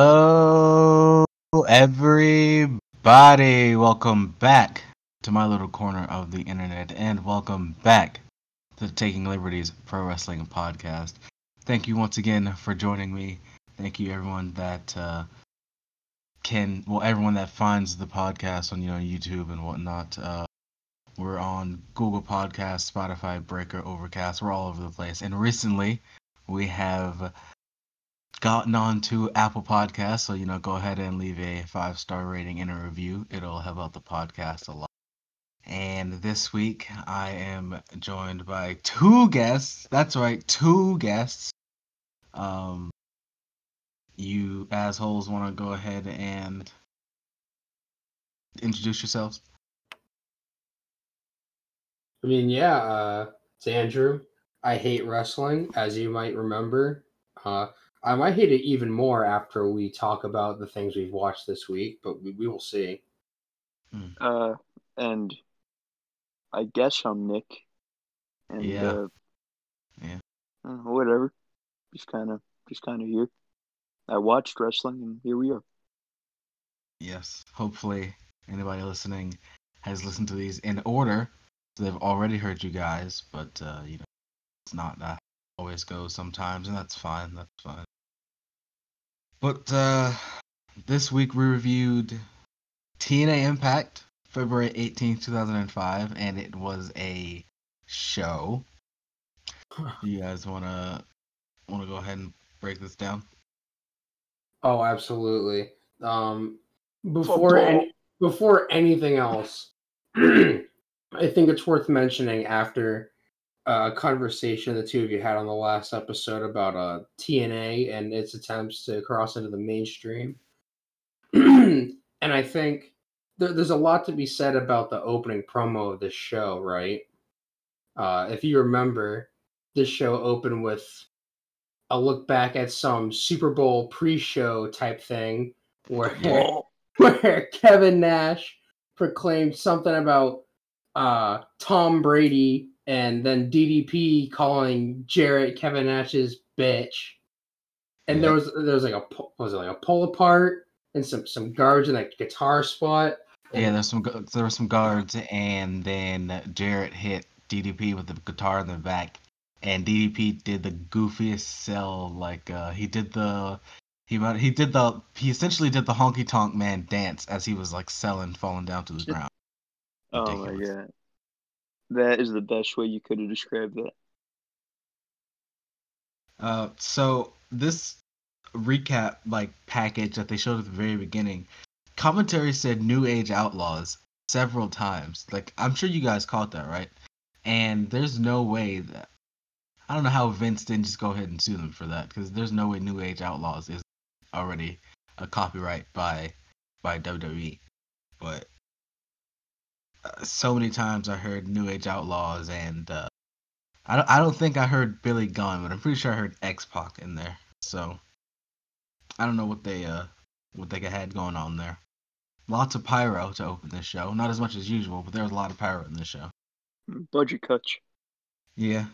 Hello, everybody. Welcome back to my little corner of the internet, and welcome back to Taking Liberties Pro Wrestling Podcast. Thank you once again for joining me. Thank you, everyone that uh, can, well, everyone that finds the podcast on you know YouTube and whatnot. Uh, we're on Google Podcasts, Spotify, Breaker, Overcast. We're all over the place. And recently, we have gotten on to Apple Podcasts, so you know, go ahead and leave a five star rating and a review. It'll help out the podcast a lot. And this week I am joined by two guests. That's right, two guests. Um, you assholes want to go ahead and introduce yourselves? I mean, yeah, uh, it's Andrew. I hate wrestling, as you might remember. Uh, I might hate it even more after we talk about the things we've watched this week, but we, we will see. Uh, and I guess I'm Nick. And, Yeah. Uh, Yeah. uh, whatever. Just kind of, just kind of here. I watched wrestling, and here we are. Yes. Hopefully, anybody listening has listened to these in order, so they've already heard you guys. But uh, you know, it's not that always goes sometimes, and that's fine. That's fine. But uh, this week we reviewed TNA Impact, February eighteenth, two thousand and five, and it was a show. You guys wanna wanna go ahead and break this down? Oh, absolutely. Um, before any, before anything else, I think it's worth mentioning after uh, a conversation the two of you had on the last episode about uh, TNA and its attempts to cross into the mainstream. and I think there, there's a lot to be said about the opening promo of this show, right? Uh, if you remember, this show opened with a look back at some Super Bowl pre-show type thing where where Kevin Nash proclaimed something about uh, Tom Brady and then DDP calling Jarrett Kevin Nash's bitch. And there was there was like a was it like a pull apart and some some guards in that guitar spot. Yeah, there's some there were some guards, and then Jarrett hit DDP with the guitar in the back, and DDP did the goofiest sell. Like uh, he did the he might- he did the he essentially did the honky tonk man dance as he was like selling, falling down to the ground. Oh my god. That is the best way you could have described that. Uh, so this recap like package that they showed at the very beginning, commentary said New Age Outlaws several times. Like I'm sure you guys caught that, right? And there's no way that I don't know how Vince didn't just go ahead and sue them for that because there's no way New Age Outlaws is already a copyright by by WWE. But so many times I heard New Age Outlaws and uh, I don't, I don't think I heard Billy Gunn, but I'm pretty sure I heard X Pac in there. So I don't know what they uh what they had going on there. Lots of pyro to open this show. Not as much as usual, but there was a lot of pyro in this show. Budget cuts. Yeah,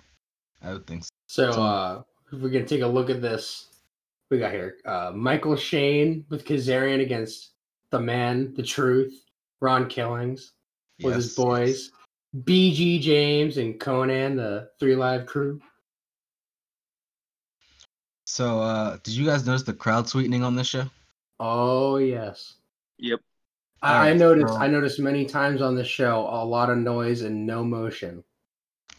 I would think so. So So- uh if we can take a look at this, we got here uh Michael Shane with Kazarian against the man, the truth, Ron Killings with his Yes, boys, BG James and Konnan, the Three Live Kru. So, uh, did you guys notice the crowd sweetening on this show? Oh yes. Yep. I, I noticed so- I noticed many times on the show a lot of noise and no motion.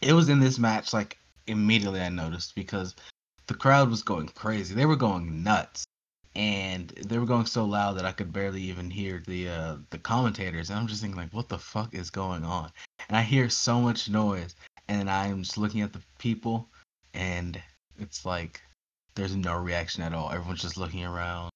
It was in this match, like immediately I noticed because the crowd was going crazy. They were going nuts, and they were going so loud that I could barely even hear the uh, the commentators. And I'm just thinking, like, what the fuck is going on? And I hear so much noise, and I'm just looking at the people, and it's like there's no reaction at all. Everyone's just looking around.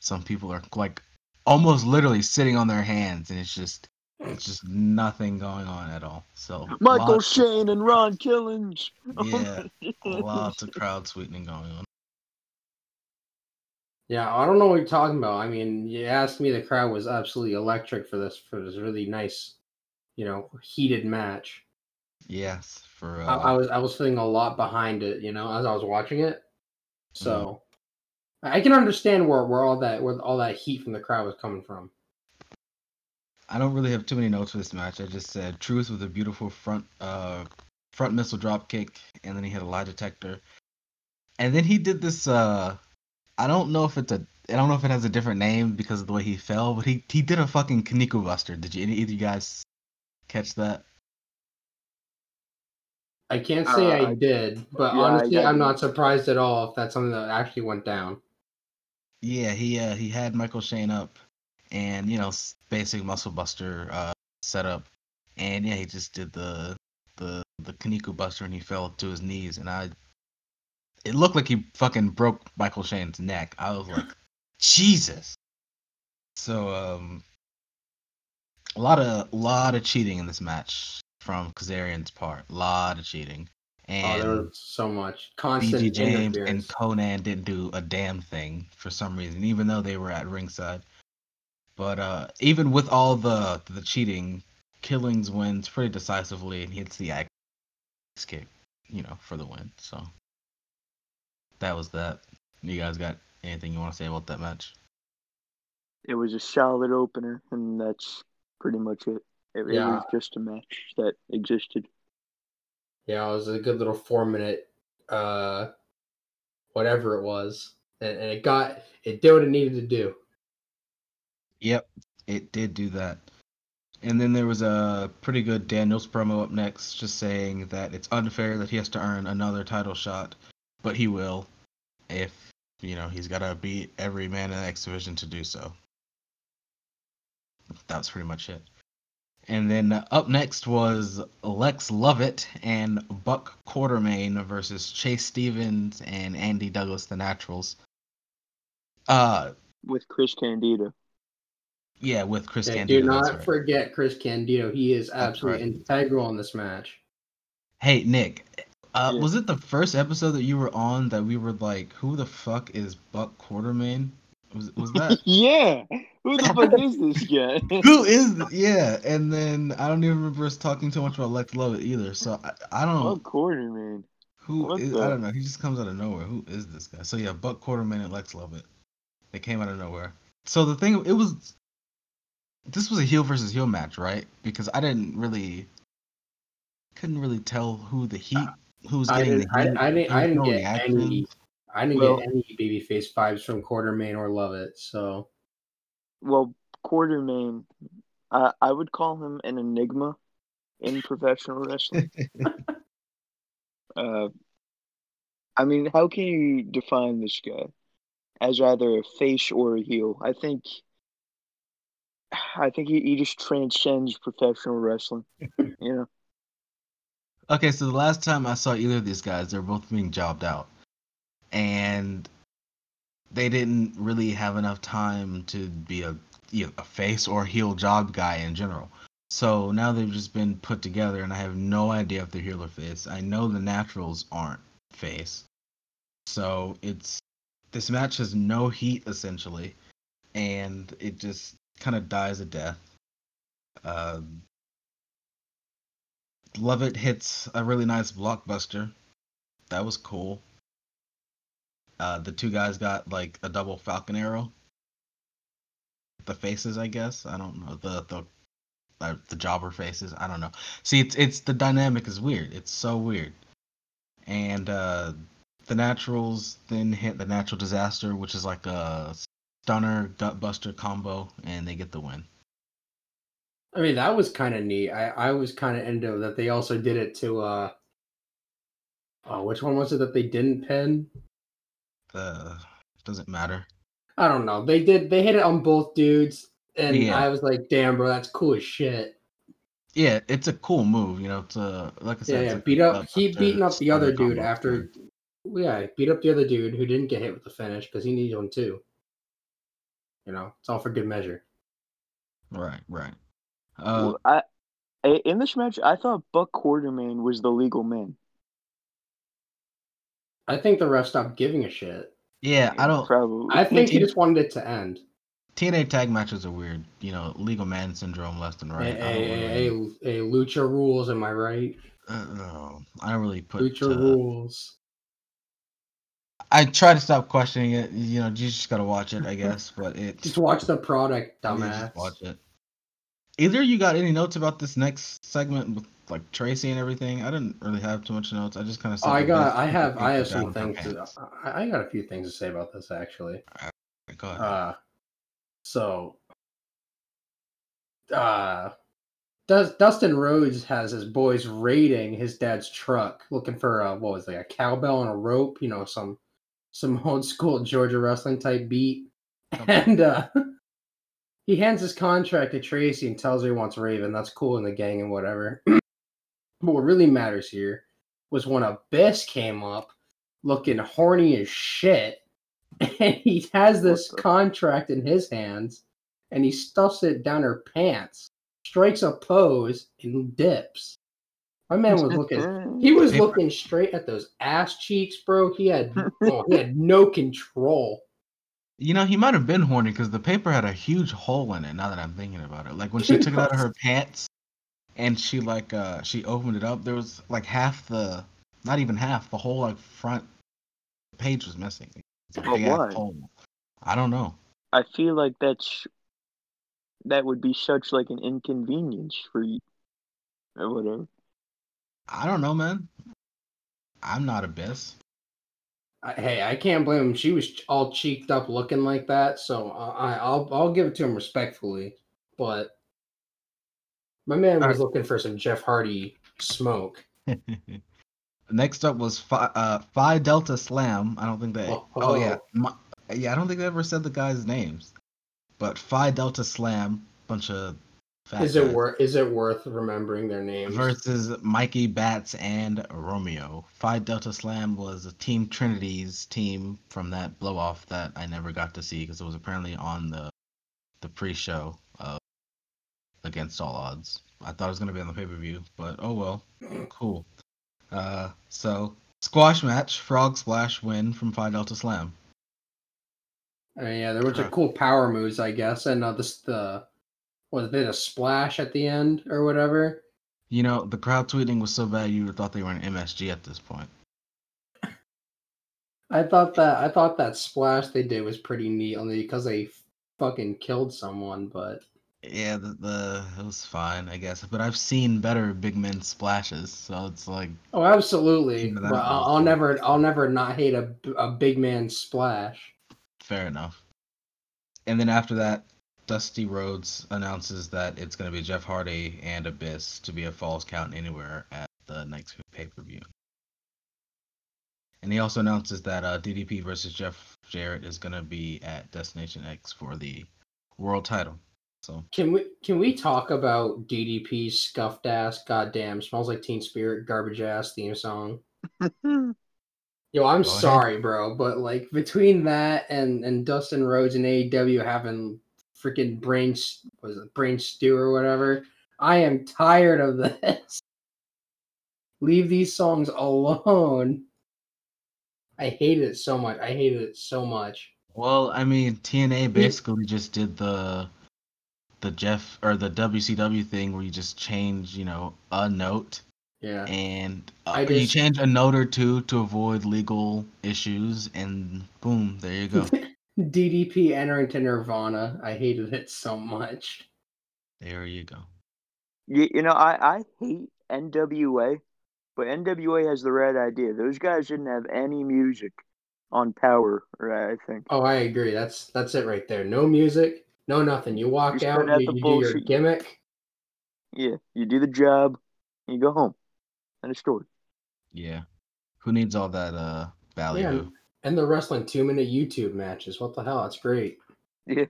Some people are like almost literally sitting on their hands, and it's just it's just nothing going on at all. So Michael Shane and Ron Killings. Yeah, lots of crowd sweetening going on. Yeah, I don't know what you're talking about. I mean, you asked me, the crowd was absolutely electric for this for this really nice, you know, heated match. Yes, for I, uh, I was I was feeling a lot behind it, you know, as I was watching it. So I can understand where, where all that where all that heat from the crowd was coming from. I don't really have too many notes for this match. I just said Truth with a beautiful front uh front missile drop kick, and then he had a lie detector, and then he did this. uh I don't know if it's a I don't know if it has a different name because of the way he fell, but he he did a fucking Kinniku Buster. Did you any of you guys catch that? I can't say Uh, I did, but yeah, honestly, got I'm you. not surprised at all if that's something that actually went down. Yeah, he uh, he had Michael Shane up, and you know basic Muscle Buster uh, setup, and yeah, he just did the the the Kinniku Buster, and he fell to his knees, and I, it looked like he fucking broke Michael Shane's neck. I was like, Jesus. So um, a lot of lot of cheating in this match from Kazarian's part, a lot of cheating, Oh, and there was so much constant BG James and. Konnan didn't do a damn thing for some reason, even though they were at ringside. But uh, even with all the the cheating, Killings wins pretty decisively and hits the axe kick, you know, for the win. So that was that. You guys got anything you want to say about that match? It was a solid opener, and that's pretty much it. It, it was just a match that existed. Yeah, it was a good little four minute, uh, whatever it was, and, and it got it did what it needed to do. Yep, it did do that. And then there was a pretty good Daniels promo up next, just saying that it's unfair that he has to earn another title shot, but he will if, you know, he's got to beat every man in the X Division to do so. That's pretty much it. And then uh, up next was Lex Lovett and Buck Quartermain versus Chase Stevens and Andy Douglas, the Naturals. Uh, with Chris Candido. yeah, with Chris Yeah, Candido. do not right. forget Chris Candido. He is absolutely right. integral in this match. Hey Nick, uh, Yeah. was it the first episode that you were on that we were like, "Who the fuck is Buck Quartermain"? Was was that? yeah, who the fuck is this guy? Who is? th- Yeah, and then I don't even remember us talking too much about Lex Lovett either. So I, I don't What quarter man? who what is. the- I don't know. He just comes out of nowhere. Who is this guy? So yeah, Buck Quartermain and Lex Lovett. They came out of nowhere. So the thing, it was. This was a heel versus heel match, right? Because I didn't really. Couldn't really tell who the heat, who was I getting didn't. the I. I didn't. I didn't get reaction. any. I didn't Well- get any babyface vibes from Quartermain or Lovett. So Well, Quartermain, I I would call him an enigma in professional wrestling. uh, I mean, how can you define this guy as either a face or a heel? I think, I think he, he just transcends professional wrestling. You know, Okay, so the last time I saw either of these guys, they're both being jobbed out. And they didn't really have enough time to be a you know, a face or heel job guy in general. So now they've just been put together and I have no idea if they're heel or face. I know the naturals aren't face. So it's this match has no heat essentially and it just kind of dies a death. Uh, Lovett hits a really nice blockbuster. That was cool. Uh, the two guys got like a double Falcon arrow. The faces, I guess. I don't know the the uh, the jobber faces. I don't know. See, it's it's the dynamic is weird. It's so weird. And uh, the naturals then hit the natural disaster, which is like a stunner gutbuster combo, and they get the win. I mean that was kind of neat. I I was kind of into that. They also did it to uh. Oh, which one was it that they didn't pin? Uh, doesn't matter. I don't know. They did. They hit it on both dudes, and Yeah. I was like, "Damn, bro, that's cool as shit." Yeah, it's a cool move. You know, it's a like I said. Yeah, yeah. Beat up. Gutbuster beating up the other dude after. Yeah, beat up the other dude who didn't get hit with the finish because he needs one too. You know, it's all for good measure. Right, right. Uh, Well, I I- in this match, I thought Buck Quartermain was the legal man. I think the ref stopped giving a shit. yeah, I don't. Probably. I think he just wanted it to end. TNA tag matches are weird. You know, legal man syndrome left and right. Hey, hey, hey, hey, lucha rules. Am I right? uh, no, I don't really put. Lucha uh, rules. I try to stop questioning it. You know, you just gotta watch it, I guess. But it Just watch the product, yeah, dumbass. just watch it. Either you got any notes about this next segment with like Tracy and everything? I didn't really have too much notes. I just kind of. Oh, I got. I have. I have some things. To, I, I got a few things to say about this actually. Go ahead. Uh, so, uh, Dus Dustin Rhodes has his boys raiding his dad's truck, looking for a what was it, a cowbell and a rope? You know, some some old school Georgia wrestling type beat. And uh, he hands his contract to Tracy and tells her he wants Raven. That's cool in the gang and whatever. but what really matters here was when Abyss came up looking horny as shit. And he has this contract in his hands and he stuffs it down her pants, strikes a pose, and dips. My man was looking he was looking straight at those ass cheeks, bro. He had oh, he had no control. You know, he might have been horny because the paper had a huge hole in it. Now that I'm thinking about it, like when she took it out of her pants, and she like uh she opened it up, there was like half the, not even half, the whole like front page was missing. It's a But big ass why? hole. I don't know. I feel like that's that would be such like an inconvenience for you or whatever. I don't know, man. I'm not a abyss. I, hey, I can't blame him. She was all cheeked up, looking like that. So I, I'll I'll give it to him respectfully. But my man was Alright. looking for some Jeff Hardy smoke. Next up was Phi, uh, Phi Delta Slam. I don't think they. Oh, Oh, yeah, oh. My, yeah. I don't think they ever said the guys' names, but Phi Delta Slam, bunch of. Fat Is it worth is it worth remembering their names? Versus Mikey Batts and Romeo. Phi Delta Slam was a Team Trinity's team from that blow off that I never got to see because it was apparently on the the pre-show of Against All Odds. I thought it was gonna be on the pay per view, but oh well. Cool. Uh, so squash match, frog splash win from Phi Delta Slam. Uh, yeah, there was a cool power moves, I guess, and uh, this the was it a splash at the end or whatever. You know, the crowd tweeting was so bad you would thought they were in MSG at this point. I thought that I thought that splash they did was pretty neat, only because they fucking killed someone. But Yeah, the, the it was fine, I guess. But I've seen better big men splashes, so it's like oh, absolutely. But I'll, I'll never I'll never not hate a a big man splash. fair enough. And then after that, Dusty Rhodes announces that it's going to be Jeff Hardy and Abyss to be a Falls Count Anywhere at the next pay per view. And he also announces that uh, DDP versus Jeff Jarrett is going to be at Destination X for the world title. So Can we can we talk about DDP's scuffed ass goddamn smells like Teen Spirit garbage ass theme song? Yo, I'm Go ahead. sorry, bro, but like between that and and Dustin Rhodes and AEW having freaking brain was it brain stew or whatever, I am tired of this. Leave these songs alone. I hated it so much. I hated it so much. Well, I mean, TNA basically just did the the Jeff or the WCW thing where you just change, you know, a note Yeah. and uh, I you change a note or two to avoid legal issues, and boom, there you go. DDP entering to Nirvana. I hated it so much. there you go. You, you know, I, I hate NWA, but NWA has the right idea. Those guys didn't have any music on Power, right, I think. Oh, I agree. That's that's it right there. No music, no nothing. You walk Just out, out you, you do your gimmick. Yeah, you do the job, you go home. End of story. Yeah. Who needs all that uh ballyhoo? And they're wrestling two minute YouTube matches. What the hell? That's great. Yeah.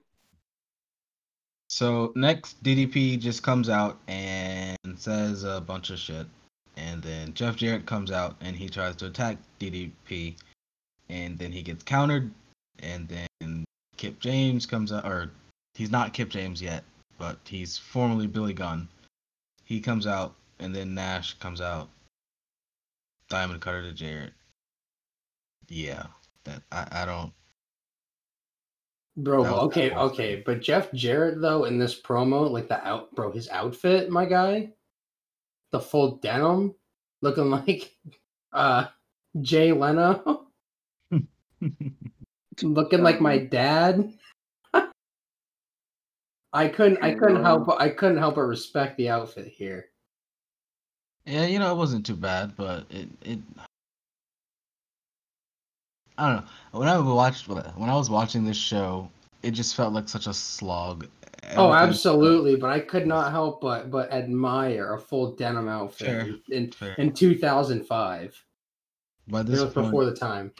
So next, DDP just comes out and says a bunch of shit, and then Jeff Jarrett comes out and he tries to attack DDP, and then he gets countered, and then Kip James comes out, or he's not Kip James yet, but he's formerly Billy Gunn. He comes out, and then Nash comes out. Diamond Cutter to Jarrett. Yeah, that I, I don't. Bro, That was- okay, okay. But Jeff Jarrett though in this promo, like the out bro, his outfit, my guy, the full denim, looking like uh Jay Leno. looking like my dad. I couldn't I couldn't help I couldn't help but respect the outfit here. Yeah, you know, it wasn't too bad, but it it I don't know. When I watched when I was watching this show, it just felt like such a slog. Oh, absolutely, but I could not help but but admire a full denim outfit Fair, in fair. in 2005. By It this was point, before the time.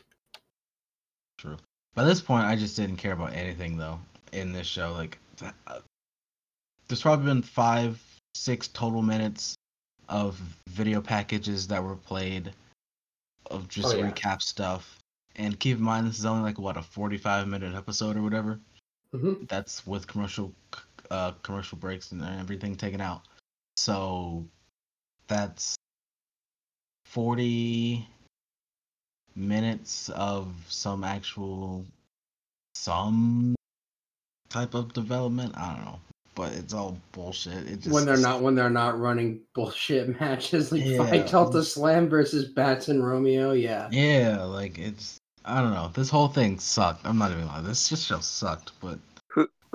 True. By this point, I just didn't care about anything though in this show. Like, uh, there's probably been five, six total minutes of video packages that were played of just Oh, yeah. recap stuff. And keep in mind, this is only like what a 45 minute episode or whatever. hmm That's with commercial, uh, commercial breaks and everything taken out. So that's 40 minutes of some actual some type of development. I don't know, but it's all bullshit. It just When they're not when they're not running bullshit matches like Yeah. Fight Delta Slam versus Batts and Romeo, yeah. Yeah, like it's I don't know. This whole thing sucked. I'm not even lying. This just show sucked, but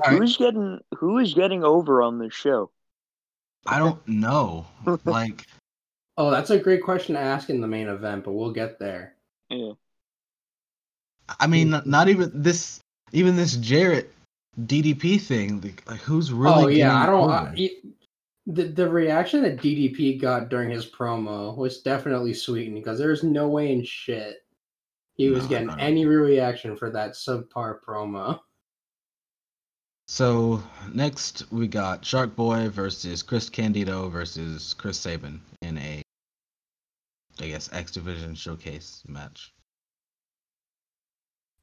Alright. Who's getting who is getting over on this show? I don't know. like Oh, that's a great question to ask in the main event, but we'll get there. Yeah. I mean, not, not even this. Even this Jarrett DDP thing. Like, like who's really? oh yeah, I don't. over? I, the the reaction that DDP got during his promo was definitely sweetened because there's no way in shit he was No, getting any reaction for that subpar promo. So next we got Shark Boy versus Chris Candido versus Chris Sabin in a, I guess X Division showcase match.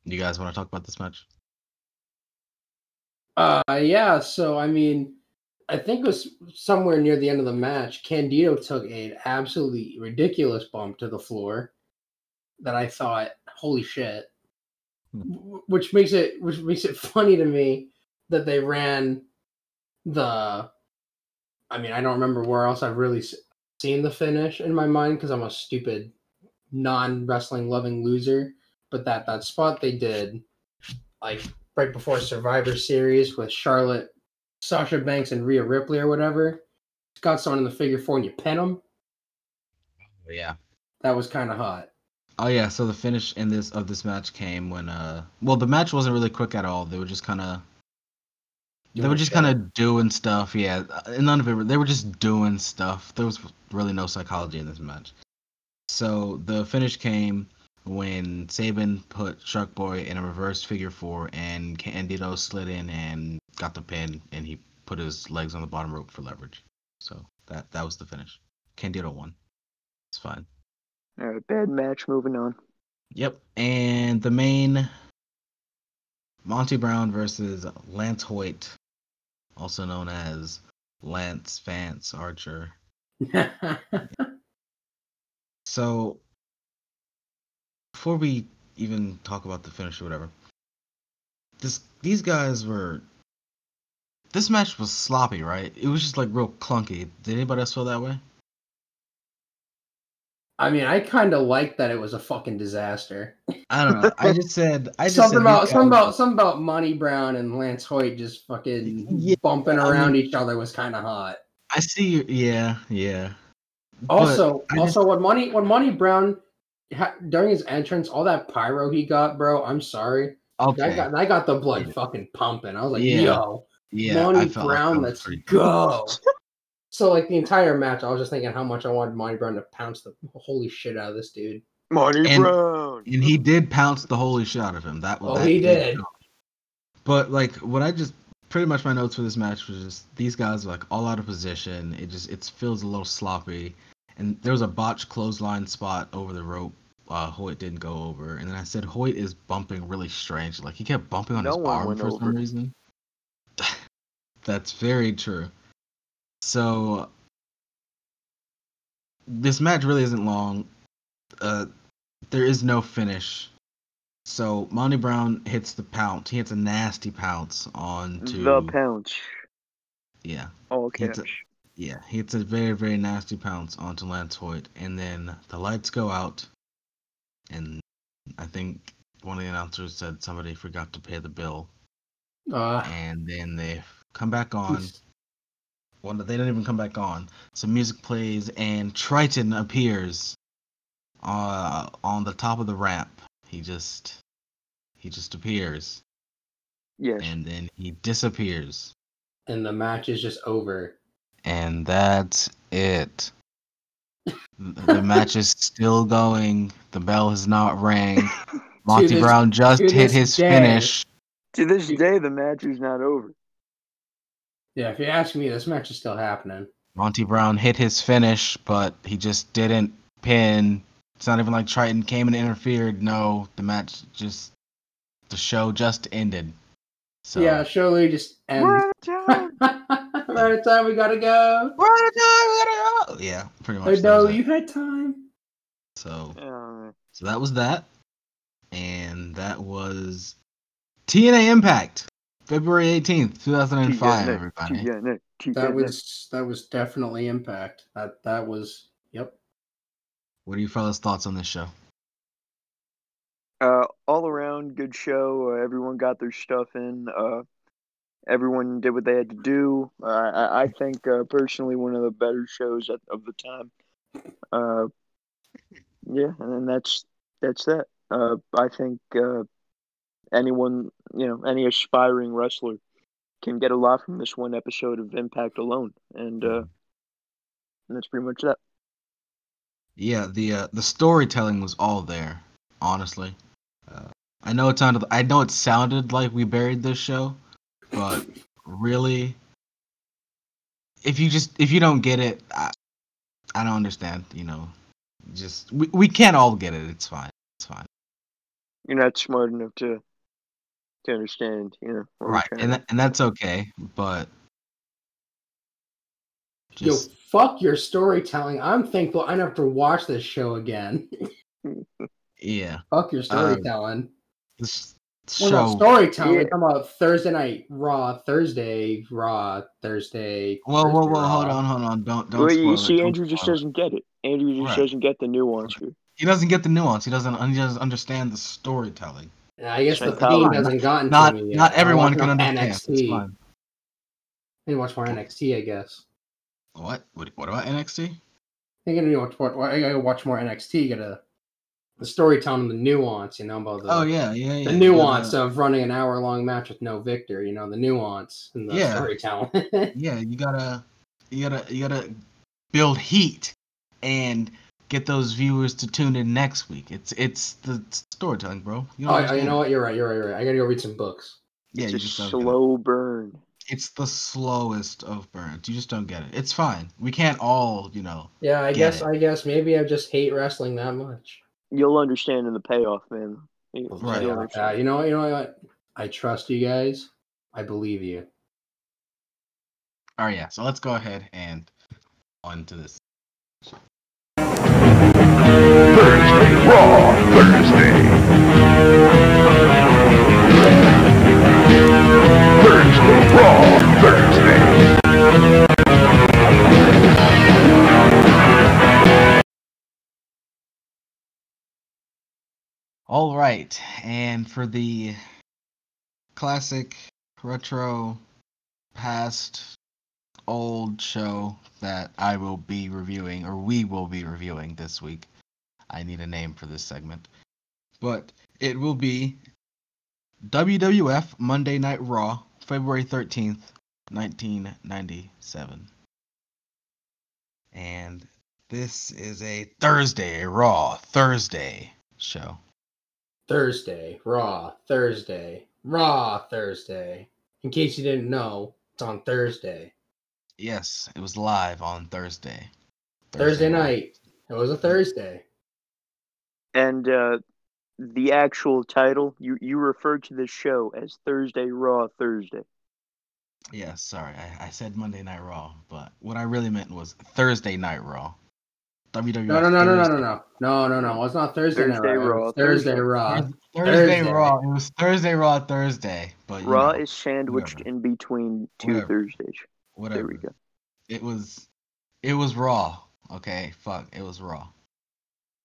You guys want to talk about this match? Uh, yeah. So I mean, I think it was somewhere near the end of the match. Candido took an absolutely ridiculous bump to the floor that I thought, holy shit. Hmm. Which makes it which makes it funny to me that they ran the. I mean, I don't remember where else I've really seen the finish in my mind because I'm a stupid, non wrestling loving loser. But that that spot they did, like right before Survivor Series with Charlotte, Sasha Banks, and Rhea Ripley or whatever. Got someone in the figure four and you pin them. Yeah. That was kind of hot. Oh yeah. So the finish in this of this match came when uh, well the match wasn't really quick at all. They were just kind of they were just kind of doing stuff, yeah. And none of it. They were just doing stuff. There was really no psychology in this match. So the finish came when Sabin put Shark Boy in a reverse figure four, and Candido slid in and got the pin, and he put his legs on the bottom rope for leverage. So that that was the finish. Candido won. It's fine. All right, bad match. Moving on. Yep. And the main Monty Brown versus Lance Hoyt, also known as Lance Vance Archer. So before we even talk about the finish or whatever, this these guys were this match was sloppy, right? It was just like real clunky. Did anybody else feel that way? I mean, I kind of like that it was a fucking disaster. I don't know. I just said I just something said about something guys- about something about Monty Brown and Lance Hoyt just fucking Yeah, bumping I around mean- each other was kind of hot. I see you. Yeah, yeah. Also, just- also when Money when Monty Brown ha- during his entrance, all that pyro he got, bro. I'm sorry, okay. that got that got the blood Yeah. fucking pumping. I was like, Yeah. yo, yeah, Monty I felt like Brown, let's go. so like the entire match, I was just thinking how much I wanted Monty Brown to pounce the holy shit out of this dude. Monty And- Brown. And he did pounce the holy shit out of him. That was Oh, that he did. But like what I just pretty much my notes for this match was just these guys are like all out of position. It just it feels a little sloppy. And there was a botched clothesline spot over the rope. Uh, Hoyt didn't go over, and then I said Hoyt is bumping really strange. Like he kept bumping on No his arm for over. some reason. That's very true. So this match really isn't long. Uh, there is no finish. So Monty Brown hits the pounce. He hits a nasty pounce onto The pounce. yeah, All It's caps. a- yeah. He hits a very very nasty pounce onto Lance Hoyt, and then the lights go out, and I think one of the announcers said somebody forgot to pay the bill, Uh, and then they come back on. Well, they didn't even come back on. Some music plays, and Trytan appears uh, on the top of the ramp. He just he just appears, Yes. and then he disappears, and the match is just over. and that's it. the match is still going. The bell has not rang. Monty this- Brown just hit his day. finish. to this day, the match is not over. Yeah, if you ask me, this match is still happening. Monty Brown hit his finish, but he just didn't pin. It's not even like Trytan came and interfered. No, the match just the show just ended. So Yeah, surely just ends. We're out of time. By the time we gotta go. We're out of time, we gotta go. Yeah, pretty much. I that it. you had time. So Uh, so that was that. And that was TNA Impact. February 18th, 2005, TNA, everybody. TNA, TNA. That was that was definitely impact. That that was yep. What are you fellas' thoughts on this show? Uh, all around good show. Uh, everyone got their stuff in. Uh, everyone did what they had to do. Uh, I, I think uh, personally one of the better shows at, of the time. Uh, yeah, and that's that's that. Uh, I think uh, anyone, you know, any aspiring wrestler can get a lot from this one episode of Impact alone, and uh, and that's pretty much that. Yeah, the uh, the storytelling was all there. Honestly, uh, I know it sounded. I know it sounded like we buried this show, but really, if you just if you don't get it, I, I don't understand. You know, just we we can't all get it. It's fine. It's fine. You're not smart enough to to understand, you know. Right, and to- that, and that's okay. But just Yo, fuck your storytelling. I'm thankful I don't have to watch this show again. yeah, fuck your um, storytelling. this What about show. storytelling? Yeah. We're talking about Thursday night Raw, Thursday Raw, Thursday. Whoa, whoa, Thursday whoa! Hold on, hold on! Don't don't. Wait, you spoil it, see, don't Andrew just spoil doesn't get it. Andrew just Right. doesn't get the nuance here. He doesn't get the nuance. He doesn't. He doesn't understand the storytelling. Yeah, I guess the Psychology. theme hasn't gotten Not to me yet. not I'm everyone watching can on understand. It's NXT. fine. I need to watch more NXT, I guess. What? What? What about NXT? I think I need to watch, watch, I gotta watch more NXT. Get a the storytelling, the nuance, you know, about the Oh yeah, yeah, yeah. the nuance of running an hour long match with no victor. You know, the nuance and the Yeah. storytelling. Yeah, you gotta, you gotta, you gotta build heat and get those viewers to tune in next week. It's it's the storytelling, bro. You oh, don't oh, you know what? You're right. You're right. You're right. I gotta go read some books. Yeah, you it's a just don't it. slow burn. It's the slowest of burns. You just don't get it. It's fine. We can't all, you know. Yeah, I Get guess. it. I guess maybe I just hate wrestling that much. You'll understand in the payoff, man. You- Right. you'll Yeah, uh, you know. You know what? I trust you guys. I believe you. All right, yeah. So let's go ahead and on to this. Raw, Thursday. Thursday, Raw, Thursday. All right, and for the classic retro past old show that I will be reviewing or we will be reviewing this week. I need a name for this segment. But it will be WWF Monday Night Raw, February 13th, 1997. And this is a Thursday, a Raw Thursday show. Thursday, Raw, Thursday, Raw, Thursday. In case you didn't know, it's on Thursday. Yes, it was live on Thursday. Thursday Raw. night. It was a Thursday. And uh, the actual title, you you referred to this show as Thursday Raw Thursday. Yes, sorry, I, I said Monday Night Raw, but what I really meant was Thursday Night Raw. WWF. No, no, no, no, no, Thursday- no, no, no, no, no. It's not Thursday, night Thursday Raw. Raw, Thursday Thursday. Raw. Thursday, Thursday. Raw. It was Thursday Raw Thursday, but Raw know, is sandwiched whatever. in between two Whatever. Thursdays. whatever. There we go. It was, it was Raw. Okay, fuck, it was Raw.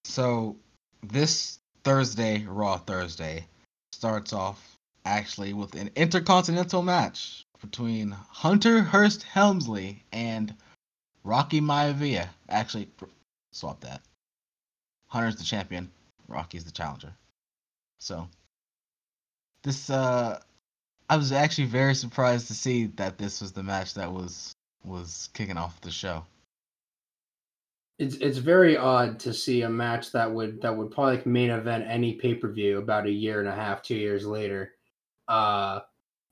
So this Thursday, Raw Thursday, starts off actually with an intercontinental match between Hunter Hearst Helmsley and Rocky Maivia. Actually, swap that. Hunter's the champion, Rocky's the challenger. So, this uh, I was actually very surprised to see that this was the match that was was kicking off the show. It's it's very odd to see a match that would that would probably like main event any pay per view about a year and a half, two years later, uh,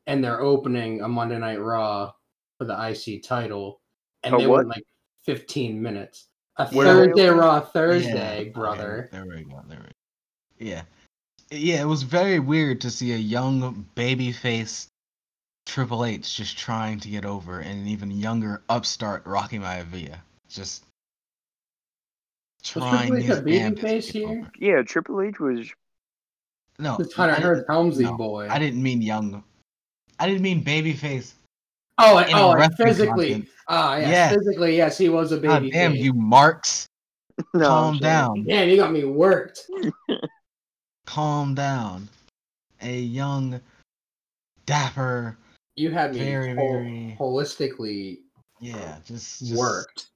and they're opening a Monday Night Raw for the IC title, and A they what? went like fifteen minutes. A they Thursday? Raw Thursday, Yeah, brother. okay, there we go. There we go. Yeah, yeah. It was very weird to see a young baby babyface Triple H just trying to get over, and an even younger upstart Rocky Maivia just trying Triple H a his damnedest to babyface get here? Yeah, Triple H was. No, This Hunter I Hurst didn't- Helmsley no, boy. I didn't mean young. I didn't mean babyface. oh, in and, oh, and physically. content. Ah, yes, Yeah. physically, yes, he was a God baby. damn face. you, Marks! No, Calm down. Man, you got me worked. Calm down. A young, dapper. You had me Very, hol- very- holistically Yeah, just, just worked.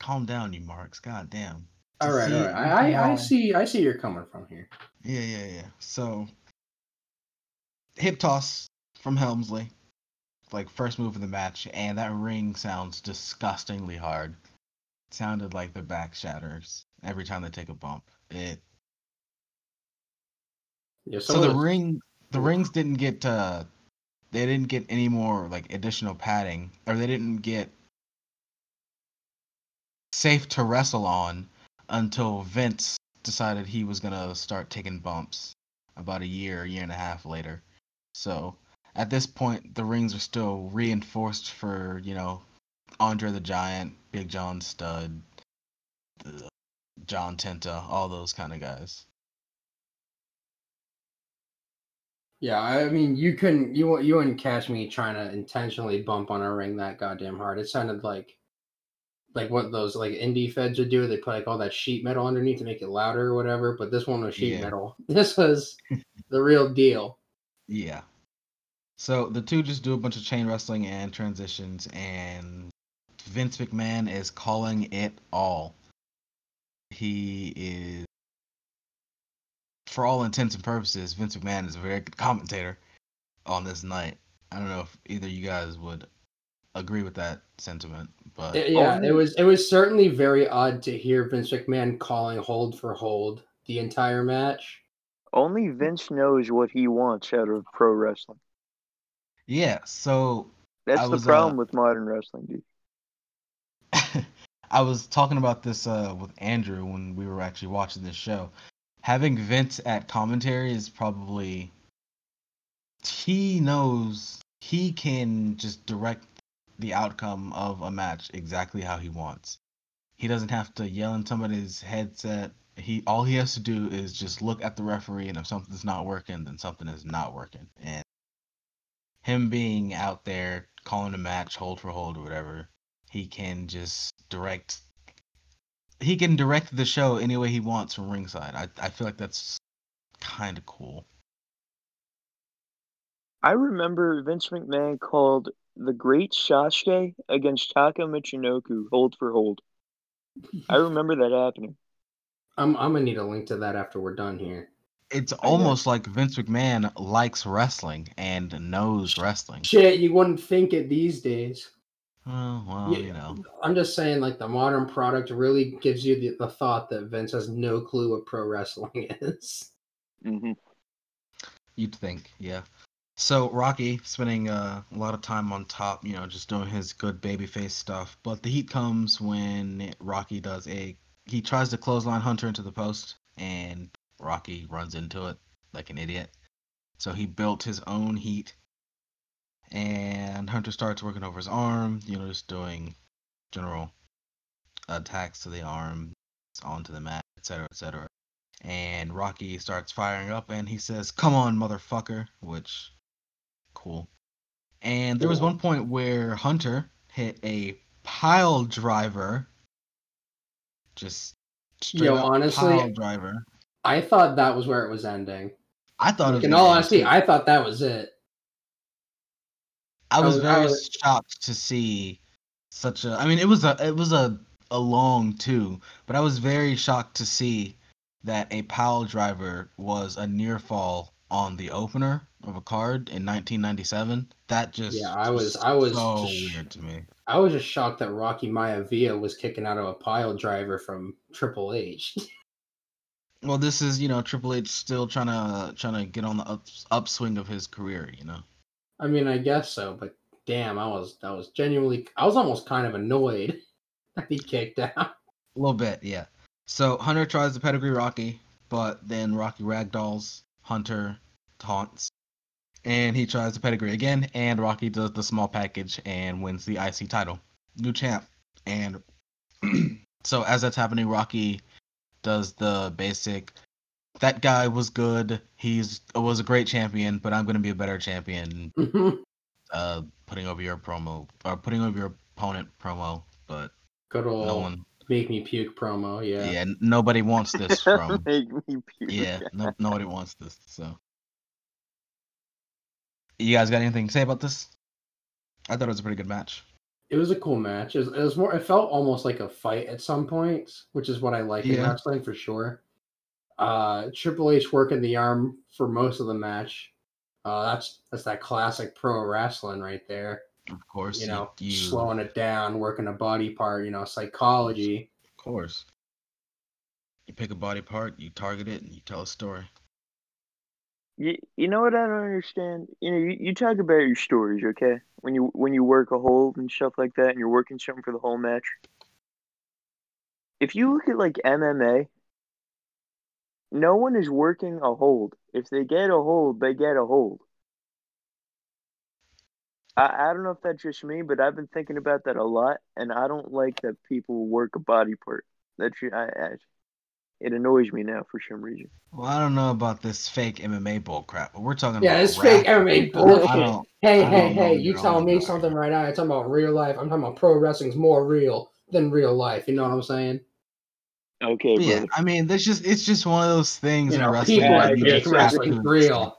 Calm down, you Marks. God damn. All right, all. I, I, I see. I see you're coming from here. Yeah, yeah, yeah. So, hip toss from Helmsley, like first move of the match, and that ring sounds disgustingly hard. sounded like their back shatters every time they take a bump. It Yeah. so the ring the rings didn't get uh they didn't get any more like additional padding or they didn't get safe to wrestle on until Vince decided he was gonna start taking bumps about a year, a year and a half later. So at this point the rings are still reinforced for, you know, Andre the Giant, Big John Studd, the John Tenta, all those kind of guys. Yeah, I mean, you couldn't. You you wouldn't catch me trying to intentionally bump on a ring that goddamn hard. It sounded like, like what those like indie feds would do. They put like all that sheet metal underneath to make it louder or whatever. But this one was sheet Yeah. metal. This was the real deal. Yeah. So the two just do a bunch of chain wrestling and transitions, and Vince McMahon is calling it all. He is, for all intents and purposes, Vince McMahon is a very good commentator on this night. I don't know if either you guys would agree with that sentiment, but It- yeah, Only- it was it was certainly very odd to hear Vince McMahon calling hold for hold the entire match. Only Vince knows what he wants out of pro wrestling. yeah. So That's I the was, problem uh, with modern wrestling, dude. I was talking about this uh, with Andrew when we were actually watching this show. Having Vince at commentary is probably he knows he can just direct the outcome of a match exactly how he wants. He doesn't have to yell in somebody's headset. He all he has to do is just look at the referee and if something's not working, then something is not working. And him being out there calling a match hold for hold or whatever, he can just direct he can direct the show any way he wants from ringside. I I feel like that's kind of cool. I remember Vince McMahon called the Great Sasuke against Taka Michinoku hold for hold. I remember that happening. I'm I'm gonna need a link to that after we're done here. It's almost like Vince McMahon likes wrestling and knows wrestling. Shit, you wouldn't think it these days. Well, well, Yeah, you know. I'm just saying, like the modern product really gives you the, the thought that Vince has no clue what pro wrestling is. Mm-hmm. You'd think, yeah. So Rocky spending uh, a lot of time on top, you know, just doing his good babyface stuff. But the heat comes when Rocky does a he tries to clothesline Hunter into the post, and Rocky runs into it like an idiot. So he built his own heat, and Hunter starts working over his arm, you know, just doing general attacks to the arm, onto the mat, etc., etc and Rocky starts firing up and he says, "Come on, motherfucker," which cool. And there was one point where Hunter hit a pile driver, just straight Yo, up honestly, pile driver. I thought that was where it was ending. I thought it was In all honesty, too. I thought that was it. I I was was- I very was- shocked to see such a. I mean, it was a it was a a long two, but I was very shocked to see that a pile driver was a near fall on the opener of a card in 1997. That just Yeah, I was- I was so just- weird to me. I was just shocked that Rocky Maya Maivia was kicking out of a pile driver from Triple H. Well, this is you know Triple H still trying to trying to get on the ups, upswing of his career. You know. I mean, I guess so, but damn, I was I was genuinely I was almost kind of annoyed that he kicked out. A little bit, yeah. So Hunter tries to pedigree Rocky, but then Rocky ragdolls Hunter, taunts, and he tries the pedigree again, and Rocky does the small package and wins the IC title, new champ. And so as that's happening, Rocky does the basic. That guy was good. He's was a great champion, but I'm gonna be a better champion. Uh, putting over your promo or putting over your opponent promo, but Good old no one make me puke promo, yeah. yeah, nobody wants this from. Make me puke. yeah, no, nobody wants this. So, you guys got anything to say about this? I thought it was a pretty good match. It was a cool match. It was, it was more. It felt almost like a fight at some points, which is what I like in Yeah. wrestling for sure. Uh, Triple H working the arm for most of the match. Uh, that's that's that classic pro wrestling right there. Of course, You know, you, slowing it down, working a body part. You know, psychology. of course, you pick a body part, you target it, and you tell a story. You, you know what I don't understand? You know, you, you talk about your stories, okay? When you when you work a hold and stuff like that, and you're working something for the whole match. If you look at like MMA, no one is working a hold. If they get a hold, they get a hold. I, I don't know if that's just me, but I've been thinking about that a lot, and I don't like that people work a body part. That should, I, I, it annoys me now for some reason. Well, I don't know about this fake MMA bull crap, but we're talking about Yeah, about it's fake. MMA bullshit. I Hey, hey, hey! You you're telling me about. something right now? I'm talking about real life. I'm talking about pro wrestling's more real than real life. You know what I'm saying? Okay, yeah, brother. I mean, there's just it's just one of those things You in know, wrestling people that that you make wrestling real.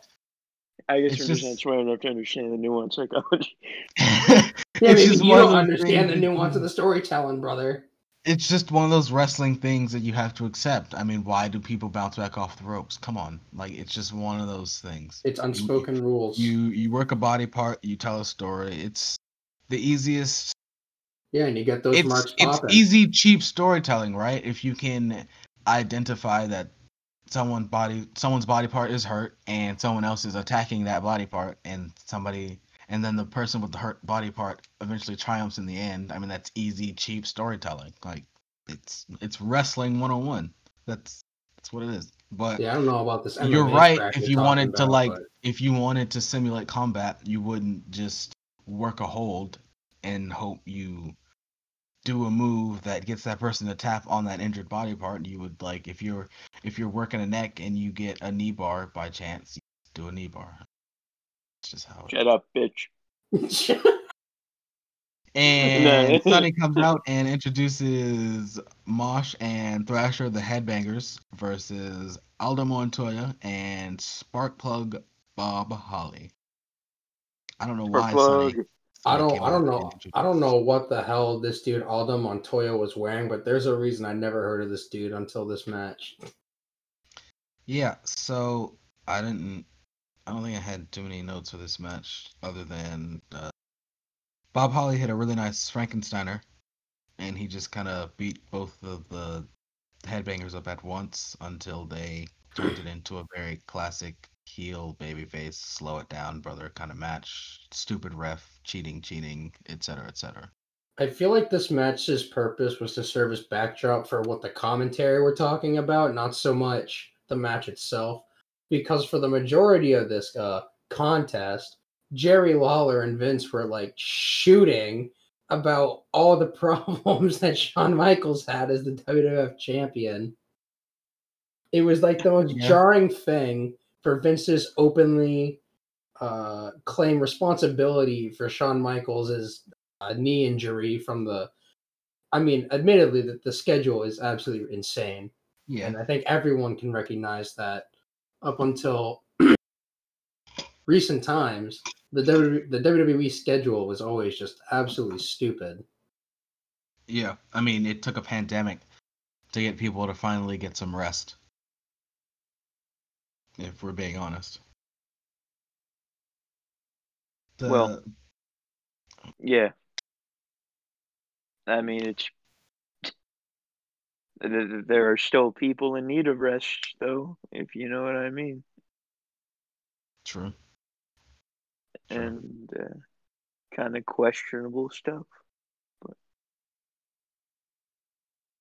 I guess It's you're just- just not smart enough to understand the nuance psychology. accept. Yeah, It's maybe you don't those understand the nuance of the storytelling, brother. It's just one of those wrestling things that you have to accept. I mean, why do people bounce back off the ropes? Come on, like it's just one of those things. It's unspoken rules. You you work a body part, you tell a story. It's the easiest. yeah, and you get those It's marks it's popping. easy, cheap storytelling, right? If you can identify that someone body someone's body part is hurt and someone else is attacking that body part and somebody and then the person with the hurt body part eventually triumphs in the end. I mean that's easy cheap storytelling. Like it's it's wrestling 101 that's that's what it is. But Yeah, I don't know about this. you're right. if you wanted to about, like but- if you wanted to simulate combat you wouldn't just work a hold and hope you do a move that gets that person to tap on that injured body part. You would like if you're if you're working a neck and you get a knee bar by chance do a knee bar it's just how it Shut up, bitch. and Sunny comes out and introduces Mosh and Thrasher, the Headbangers, versus Aldo Montoya and Sparkplug Bob Holly. I don't know why Plug. Sunny. I don't. I don't know. I don't know what the hell this dude Aldo Montoya was wearing, but there's a reason I never heard of this dude until this match. Yeah, so I didn't. I don't think I had too many notes for this match other than uh, Bob Holly hit a really nice Frankensteiner, and he just kind of beat both of the headbangers up at once until they turned it into a very classic heel babyface, slow it down, brother kind of match. Stupid ref, cheating, cheating, etc., etc. I feel like this match's purpose was to serve as backdrop for what the commentary were talking about, not so much the match itself. Because for the majority of this uh, contest, Jerry Lawler and Vince were like shooting about all the problems that Shawn Michaels had as the WWF champion. It was like the most Yeah. jarring thing for Vince to openly uh, claim responsibility for Shawn Michaels' a knee injury from the I mean, admittedly that the schedule is absolutely insane. Yeah. And I think everyone can recognize that up until recent times, the WWE, the WWE schedule was always just absolutely stupid. Yeah. I mean, it took a pandemic to get people to finally get some rest. If we're being honest. The- Well- Yeah. I mean, it's th- th- there are still people in need of rest, though, if you know what I mean, true. And uh, kind of questionable stuff.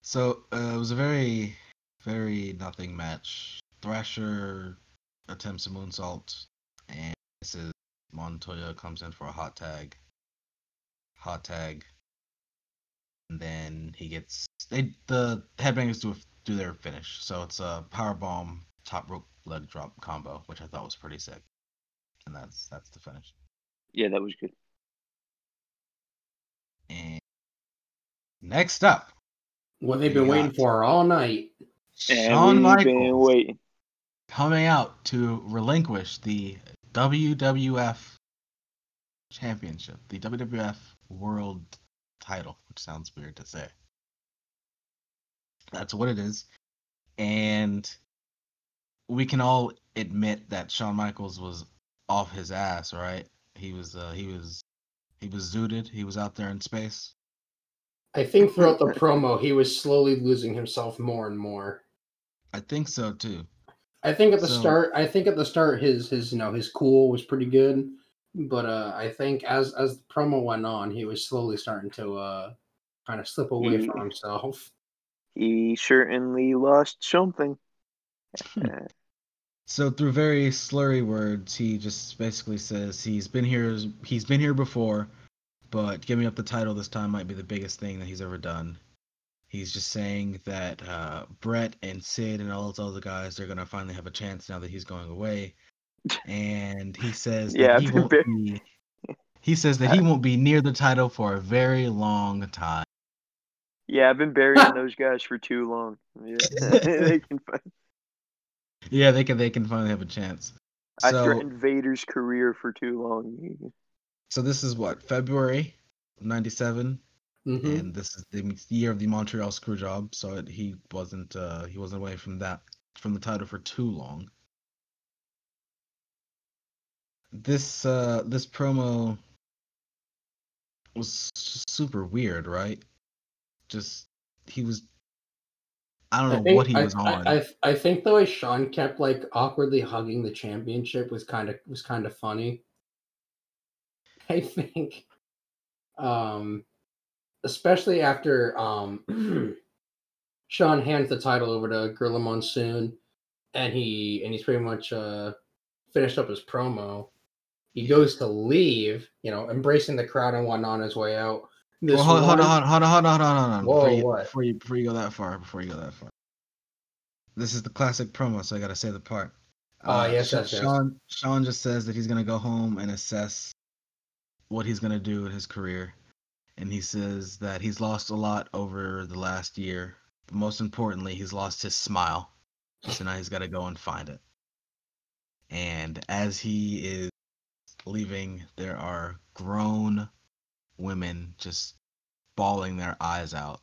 So uh, it was a very, very nothing match. Thrasher attempts a moonsault, and this is Montoya comes in for a hot tag. Hot tag. And then he gets they the headbangers do do their finish. So it's a power bomb top rope leg drop combo, which I thought was pretty sick. And that's that's the finish. Yeah, that was good. And next up, What they've been waiting for all night. Shawn Michaels. coming out to relinquish the WWF Championship, the WWF World Title, which sounds weird to say. That's what it is. And we can all admit that Shawn Michaels was off his ass, right? He was uh, he was he was zooted, he was out there in space. I think throughout the promo, he was slowly losing himself more and more. I think so too. I think at the So- start, I think at the start, his his you know his cool was pretty good, but uh, I think as as the promo went on, he was slowly starting to uh, kind of slip away He- from himself. He certainly lost something. Uh, So through very slurry words, he just basically says he's been here. He's been here before, but giving up the title this time might be the biggest thing that he's ever done. He's just saying that uh, Bret and Sid and all those other guys are gonna finally have a chance now that he's going away, and he says that Yeah, he I've been won't very- be. He says that he won't be near the title for a very long time. yeah, I've been burying those guys for too long. Yeah. they can find, Yeah, they can. They can finally have a chance. I So, threatened Vader's career for too long. so this is what February '97. hmm and this is the year of the Montreal Screwjob, so it, he wasn't uh, he wasn't away from that from the title for too long. This uh, this promo was super weird, right? Just he was I don't know what he I, was on. I, I think the way Shawn kept like awkwardly hugging the championship was kind of was kind of funny. I think, um, especially after um, Shawn hands the title over to Gorilla Monsoon, and he and he's pretty much uh finished up his promo. He goes to leave, you know, embracing the crowd and whatnot on his way out. This well, hold, hold on, hold on, hold on, hold on, hold on. Whoa, before, you, what? before you before you go that far, before you go that far. This is the classic promo, so I gotta say the part. Ah, uh, yes, Sha- yes, yes. Shawn Shawn just says that he's gonna go home and assess what he's gonna do in his career, and he says that he's lost a lot over the last year. But most importantly, he's lost his smile, so now he's got to go and find it. And as he is leaving, there are grown women just bawling their eyes out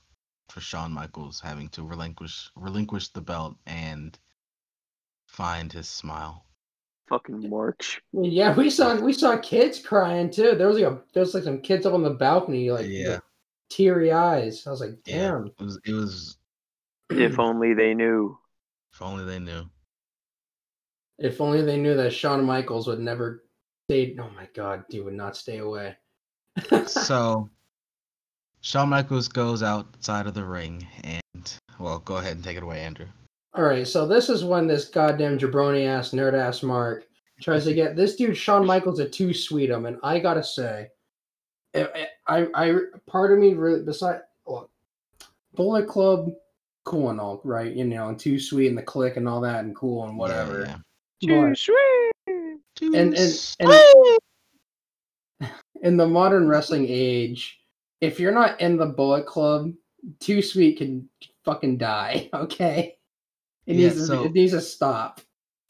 for Shawn Michaels having to relinquish relinquish the belt and find his smile. Fucking March. Yeah, we saw we saw kids crying too. There was like a there was like some kids up on the balcony, like Yeah. teary eyes. I was like, Yeah, damn. it was it was If only they knew. if only they knew. If only they knew that Shawn Michaels would never stay. Oh my god, he would not stay away. So Shawn Michaels goes outside of the ring and well, go ahead and take it away, Andrew. All right, so this is when this goddamn jabroni ass nerd ass Mark tries to get this dude Shawn Michaels a too sweet him, and I gotta say, I, I, I part of me really beside well, Bullet Club, cool and all, right? You know, and too sweet and the Kliq and all that, and cool and whatever. Yeah, Too But- sweet. yeah. And- and- and- in the modern wrestling age, if you're not in the Bullet Club, Too Sweet can fucking die. Okay. It Yeah, needs to, so- it needs to stop.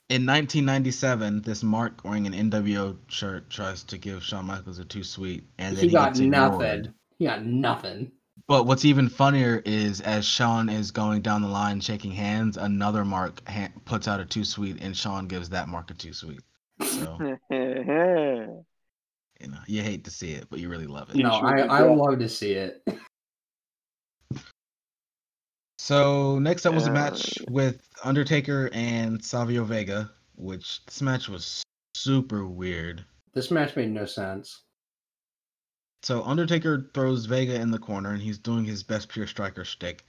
In 1997, this Mark wearing an NWO shirt tries to give Shawn Michaels a too sweet, and then He got gets nothing. He got nothing. But what's even funnier is as Shawn is going down the line shaking hands, another Mark ha- puts out a too sweet, and Shawn gives that Mark a too sweet. So you know you hate to see it, but you really love it. No, sure I, I that. love to see it. So next up was a match with Undertaker and Savio Vega, which this match was super weird. This match made no sense. So Undertaker throws Vega in the corner, and he's doing his best pure striker shtick,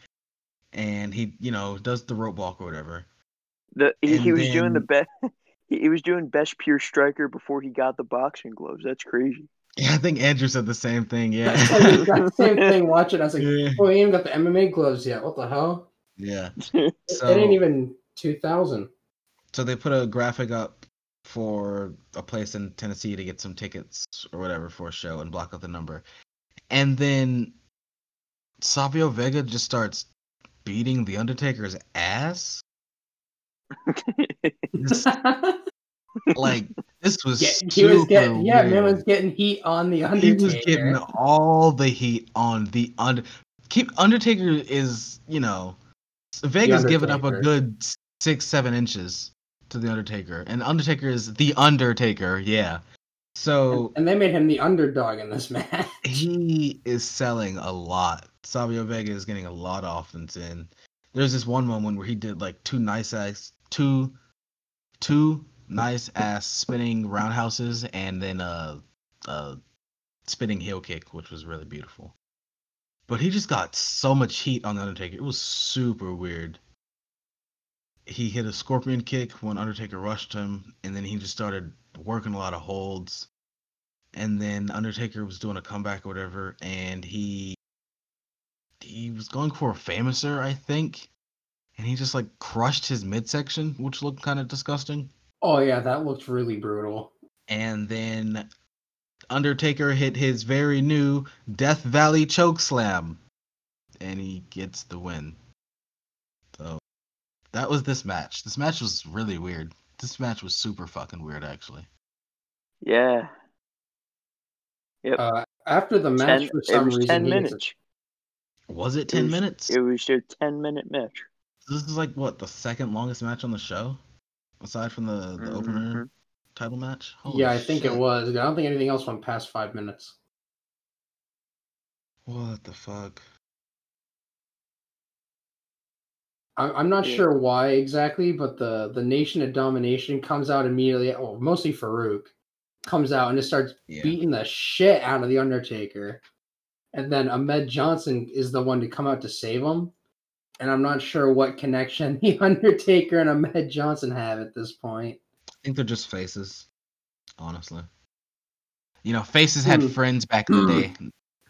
and he, you know, does the rope walk or whatever. the he, he And was doing the best. He, he was doing best pure striker before he got the boxing gloves. That's crazy. Yeah, I think Andrew said the same thing. Yeah. That's like the same thing watching. I was like, yeah. oh, he ain't got the MMA gloves yet. What the hell? Yeah. it So ain't even 2000. so they put a graphic up for a place in Tennessee to get some tickets or whatever for a show and block out the number. And then Savio Vega just starts beating the Undertaker's ass. This- like this was Yeah, he was super getting yeah, man weird. was getting heat on the he Undertaker. was getting all the heat on the under. Keep Undertaker is you know Vega's giving up a good six seven inches to the Undertaker, and Undertaker is the Undertaker. Yeah, so and they made him the underdog in this match. he is selling a lot. Savio Vega is getting a lot of offense in. There's this one moment where he did like two nice ass two two nice ass spinning roundhouses and then a a spinning heel kick, which was really beautiful. But he just got so much heat on the Undertaker. It was super weird. He hit a scorpion kick when Undertaker rushed him, and then he just started working a lot of holds and then Undertaker was doing a comeback or whatever, and he he was going for a famouser, I think, and he just like crushed his midsection, which looked kind of disgusting. Oh yeah, that looked really brutal. And then Undertaker hit his very new Death Valley choke slam, and he gets the win. So that was this match. This match was really weird. This match was super fucking weird, actually. yeah. Uh, after the match, Ten, for it some was reason, ten he gets a- minutes. Was it It ten was- minutes? It was a ten minute match. This is like what the second longest match on the show, aside from the, the opener Mhm. title match. Holy yeah, I think it was. I don't think anything else went past five minutes. What the fuck? I- I'm not Yeah. sure why exactly, but the the Nation of Domination comes out immediately. Oh, mostly Faarooq comes out and just starts Yeah. beating the shit out of the Undertaker, and then Ahmed Johnson is the one to come out to save him. And I'm not sure what connection the Undertaker and Ahmed Johnson have at this point. I think they're just faces, honestly. You know, faces had Hmm. friends back in the day.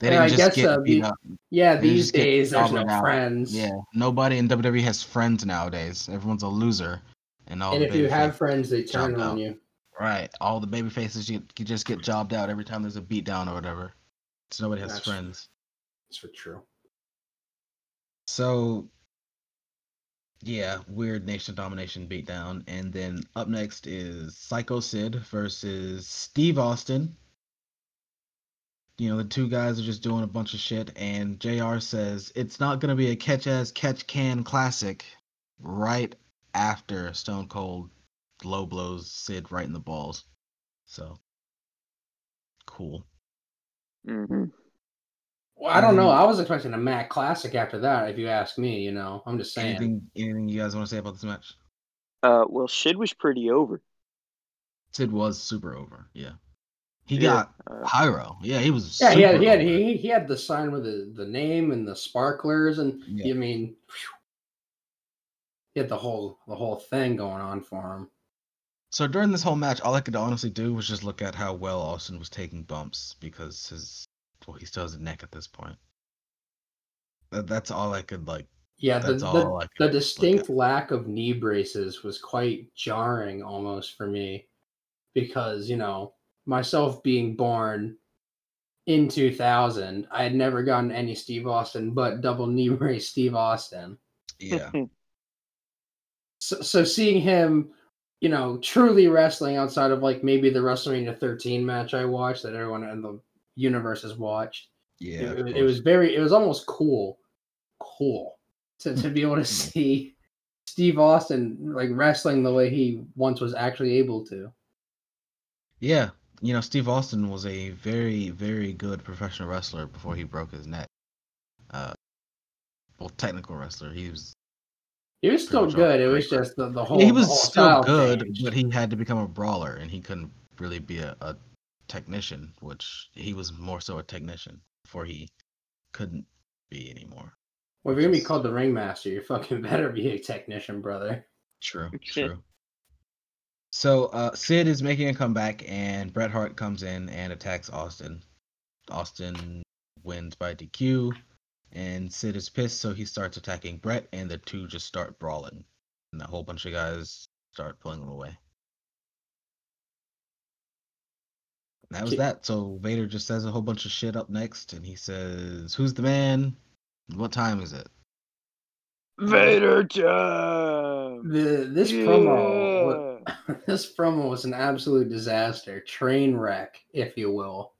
They didn't I just get uh, beat the- up. Yeah, They these days there's no out. friends. Yeah, nobody in WWE has friends nowadays. Everyone's a loser. And all and if you have friends, they turn on out. you. right, all the baby faces you, you just get jobbed out every time there's a beatdown or whatever. So nobody has That's- friends. That's for true. So, yeah, weird nation domination beatdown, and then up next is Psycho Sid versus Steve Austin. You know, the two guys are just doing a bunch of shit, and JR says it's not gonna be a catch as catch can classic. Right after Stone Cold low blows Sid right in the balls. So, cool. hmm Well, I don't know. Um, I was expecting a Mac Classic after that. If you ask me, you know, I'm just saying. Anything, anything you guys want to say about this match? Uh, well, Sid was pretty over. Sid was super over. Yeah, he Yeah, got uh, pyro. Yeah, he was. Yeah, he had he had he, he had the sign with the, the name and the sparklers and Yeah. I mean, phew. he had the whole the whole thing going on for him. So during this whole match, all I could honestly do was just look at how well Austin was taking bumps because his well, he still has a neck at this point. That, that's all I could like. Yeah, the That's the, all I could the distinct lack of knee braces was quite jarring almost for me because you know myself being born in 2000 i had never gotten any steve austin but double knee brace steve austin Yeah, so, so seeing him, you know, truly wrestling outside of like maybe the WrestleMania 13 match I watched that everyone in the universe has watched. Yeah, it, of it was very, it was almost cool, cool to, to be able to see Steve Austin like wrestling the way he once was actually able to. Yeah, you know, Steve Austin was a very, very good professional wrestler before he broke his neck. Uh, well, technical wrestler. He was. He was still good. It was just the, the whole. he was still good, but he had to become a brawler, and he couldn't really be a, a technician, which he was more so a technician before he couldn't be anymore. well, if you're gonna be called the ringmaster, you fucking better be a technician, brother. True, true. So uh, Sid is making a comeback, and Bret Hart comes in and attacks Austin. Austin wins by DQ, and Sid is pissed, so he starts attacking Bret, and the two just start brawling, and a whole bunch of guys start pulling them away. That was that. So Vader just says a whole bunch of shit up next, and he says, "Who's the man? What time is it?" Vader time. The this promo, this promo was an absolute disaster, train wreck, if you will.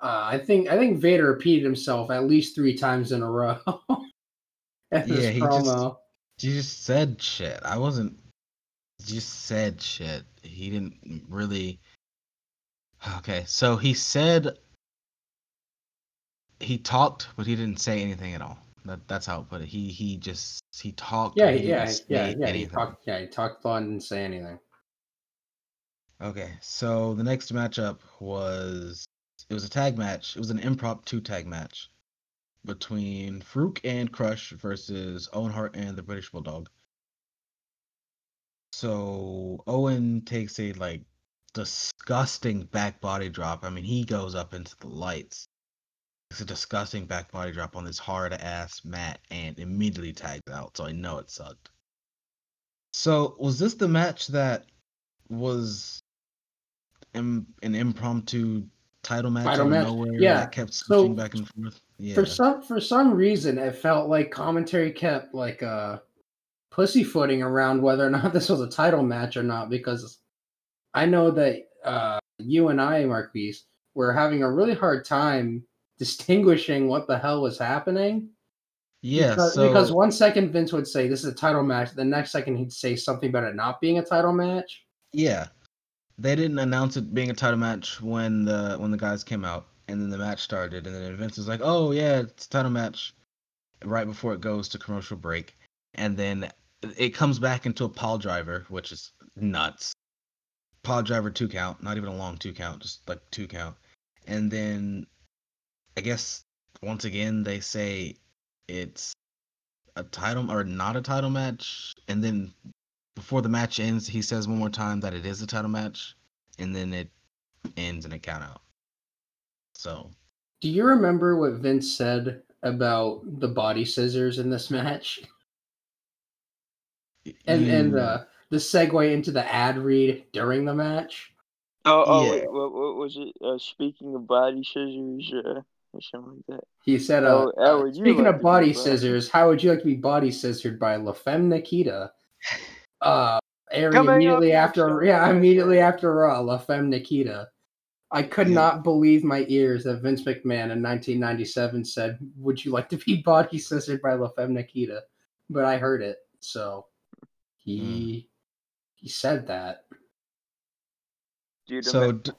Uh, I think I think Vader repeated himself at least three times in a row. at Yeah, he just- He just said shit. I wasn't. Just said shit. He didn't really. Okay, so he said. He talked, but he didn't say anything at all. That, that's how I put it. He he just he talked. Yeah, but he yeah, yeah, yeah. He talked. Yeah, he talked a lot and didn't say anything. Okay, so the next matchup was it was a tag match. It was an impromptu tag match between Faarooq and Crush versus Owen Hart and the British Bulldog. So Owen takes a like disgusting back body drop. I mean, he goes up into the lights. It's a disgusting back body drop on this hard ass mat and immediately tags out. So I know it sucked. So was this the match that was im- an impromptu title match Title out of match, nowhere yeah. that kept So, switching back and forth? Yeah. For some for some reason, it felt like commentary kept like uh pussyfooting around whether or not this was a title match or not because I know that uh you and I, Mark Marquise, were having a really hard time distinguishing what the hell was happening. yeah, because, so because one second Vince would say this is a title match, the next second he'd say something about it not being a title match. Yeah. They didn't announce it being a title match when the when the guys came out and then the match started and then Vince was like, "Oh yeah, it's a title match." Right before it goes to commercial break, and then it comes back into a pile driver, which is nuts. Pile driver two count, not even a long two count, just like two count. And then I guess once again they say it's a title or not a title match, and then before the match ends, he says one more time that it is a title match, and then it ends in a count out. So Do you remember what Vince said about the body scissors in this match? And and uh, the segue into the ad read during the match. Oh, oh, Yeah. wait, what, what was it? Uh, speaking of body scissors, uh, or something like that. He said, uh, Oh, how uh, would you "Speaking like of to be body body- scissors, how would you like to be body scissored by La Femme Nikita?" Uh, airing immediately after, on- yeah, immediately after Raw, La Femme Nikita. I could Yeah. not believe my ears that Vince McMahon in 1997 said, "Would you like to be body scissored by La Femme Nikita?" But I heard it, so he he said that. Dude, So d-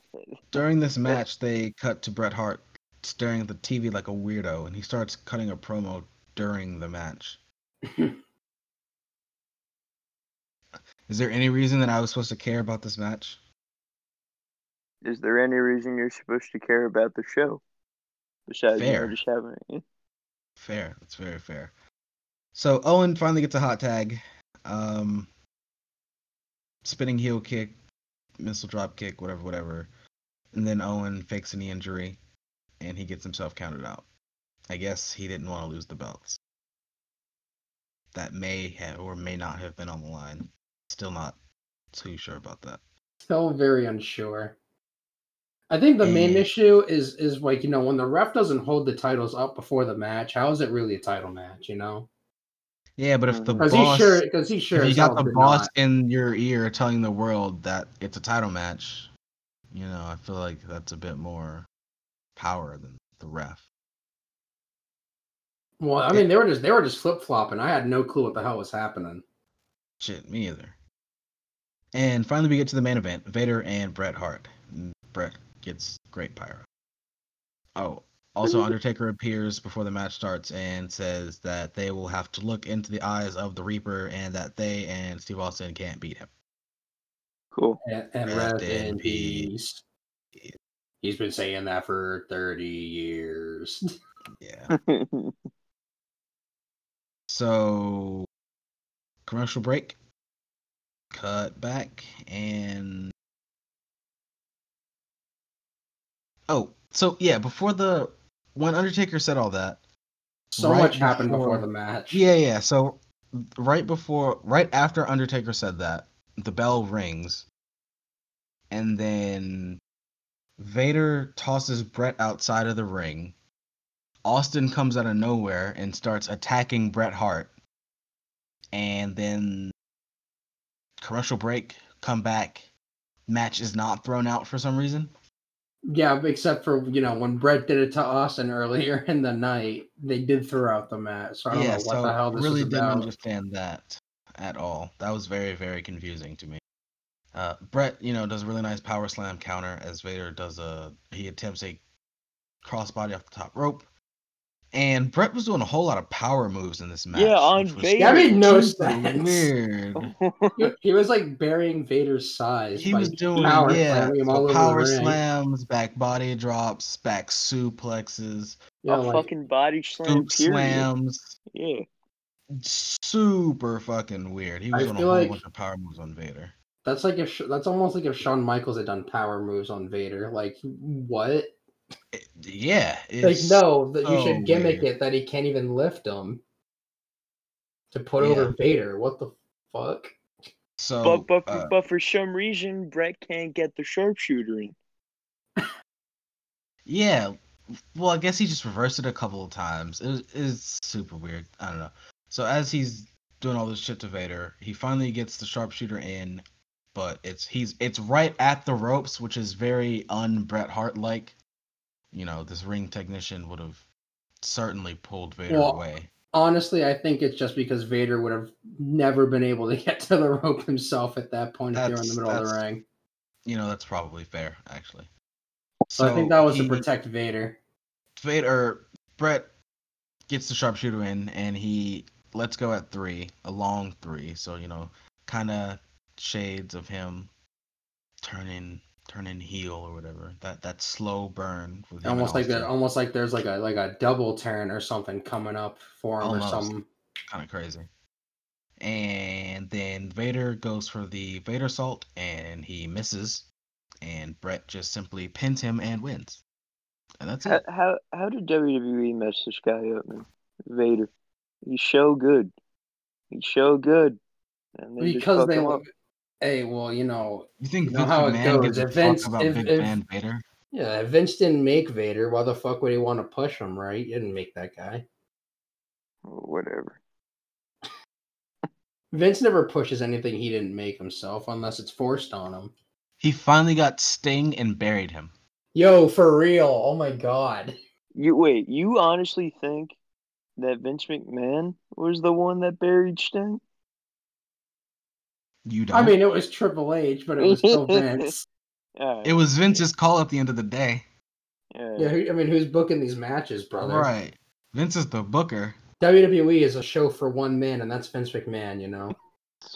during this match, they cut to Bret Hart staring at the TV like a weirdo, and he starts cutting a promo during the match. Is there any reason that I was supposed to care about this match? Is there any reason you're supposed to care about the show? Besides you Fair. just having it. Fair. That's very fair. So Owen finally gets a hot tag. Um, spinning heel kick, missile drop kick, whatever, whatever. And then Owen fakes a knee injury, and he gets himself counted out. I guess he didn't want to lose the belts. That may have or may not have been on the line. Still not too sure about that. Still very unsure. I think the main issue is is like you know when the ref doesn't hold the titles up before the match, how is it really a title match? You know, Yeah, but if the Because he boss, sure, because he sure if you got the boss not. in your ear telling the world that it's a title match, you know, I feel like that's a bit more power than the ref. Well, I mean, they were just they were just flip flopping. I had no clue what the hell was happening. Shit, me either. And finally, we get to the main event: Vader and Bret Hart. Bret gets great pyro. Oh, also Undertaker appears before the match starts and says that they will have to look into the eyes of the Reaper and that they and Steve Austin can't beat him. Cool. And, and Rest rest in in peace. He's been saying that for thirty years. Yeah. So, commercial break. Cut back and. Oh, so yeah, before the when Undertaker said all that, So Right much happened before before- the match. yeah, yeah. So right before, right after Undertaker said that, the bell rings, and then Vader tosses Bret outside of the ring. Austin comes out of nowhere and starts attacking Bret Hart, and then commercial break, come back, match is not thrown out for some reason. Yeah, except for you know when Bret did it to Austin earlier in the night, they did throw out the match. So I don't yeah, know what so the hell this really didn't understand that at all. That was very, very confusing to me. Uh, Bret, you know, does a really nice power slam counter as Vader does a he attempts a crossbody off the top rope, and Bret was doing a whole lot of power moves in this match. Yeah, on which Vader. That made no super sense. Weird. He, he was like burying Vader's size. He was doing power yeah, him so all power the ring. slams, back body drops, back suplexes, Yeah, a like, fucking body slam. slams. Yeah. Super fucking weird. He was I doing a whole like- bunch of power moves on Vader. that's like if that's almost like if Shawn Michaels had done power moves on Vader. Like what? It- yeah, Like no, that you so should gimmick weird. it that he can't even lift him to put Yeah. over Vader. What the fuck? So, but but for, uh, but for some reason, Bret can't get the sharpshooter in. yeah, well, I guess he just reversed it a couple of times. It was, it's super weird. I don't know. So as he's doing all this shit to Vader, he finally gets the sharpshooter in, but it's he's it's right at the ropes, which is very un Bret Hart like. You know, this ring technician would have certainly pulled Vader Well, away. Honestly, I think it's just because Vader would have never been able to get to the rope himself at that point if you're in the middle of the ring. You know, that's probably fair, actually. So, I think that was he- to protect Vader. Vader Bret gets the sharpshooter in and he lets go at three, a long three. So you know, kind of shades of him turning turning heel or whatever. That that slow burn with Almost like that. Almost like there's like a like a double turn or something coming up for him Almost. or something. kind of crazy. And then Vader goes for the Vadersault and he misses, and Bret just simply pins him and wins. And that's How, it. how how did WWE mess this guy up, man? Vader. He's so good. He's so good. And they Because they. him up. Hey, well, you know, You think you know Vince how it goes. gives If Vince- about if- Big if- Man Vader? yeah, if Vince didn't make Vader, why the fuck would he want to push him, right? He didn't make that guy. Whatever. Vince never pushes anything he didn't make himself unless it's forced on him. He finally got Sting and buried him. Yo, for real. Oh my god. You wait, you honestly think that Vince McMahon was the one that buried Sting? You don't. I mean, it was Triple H, but it was still Vince. Alright, it was Vince's call at the end of the day. alright. Yeah, who, I mean, who's booking these matches, brother? Right. Vince is the booker. WWE is a show for one man, and that's Vince McMahon. You know,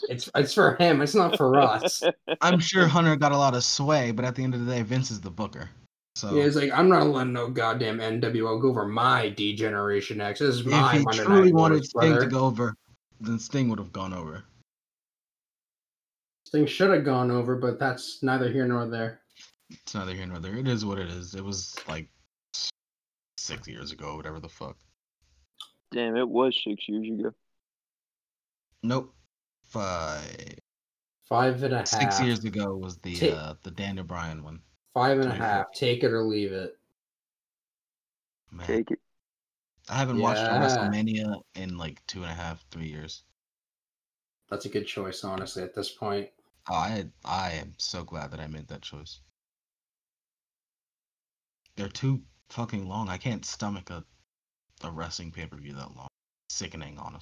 it's it's for him. It's not for us. I'm sure Hunter got a lot of sway, but at the end of the day, Vince is the booker. So Yeah, it's like I'm not letting no goddamn NWO go over my D Generation X. This is my if he Monday truly Night wanted Wars, Sting brother. to go over, then Sting would have gone over. Things should have gone over, but that's neither here nor there. It's neither here nor there. It is what it is. It was like six years ago, whatever the fuck. Damn, it was six years ago. Nope. Five. Five and a half. Six years ago was the Ta- uh, the Daniel Bryan one. Five and a 24. half. Take it or leave it. Man, Take it. I haven't watched. WrestleMania in like two and a half, three years. That's a good choice, honestly. At this point, Oh, I I am so glad that I made that choice. They're too fucking long. I can't stomach a a wrestling pay per view that long. Sickening, honestly.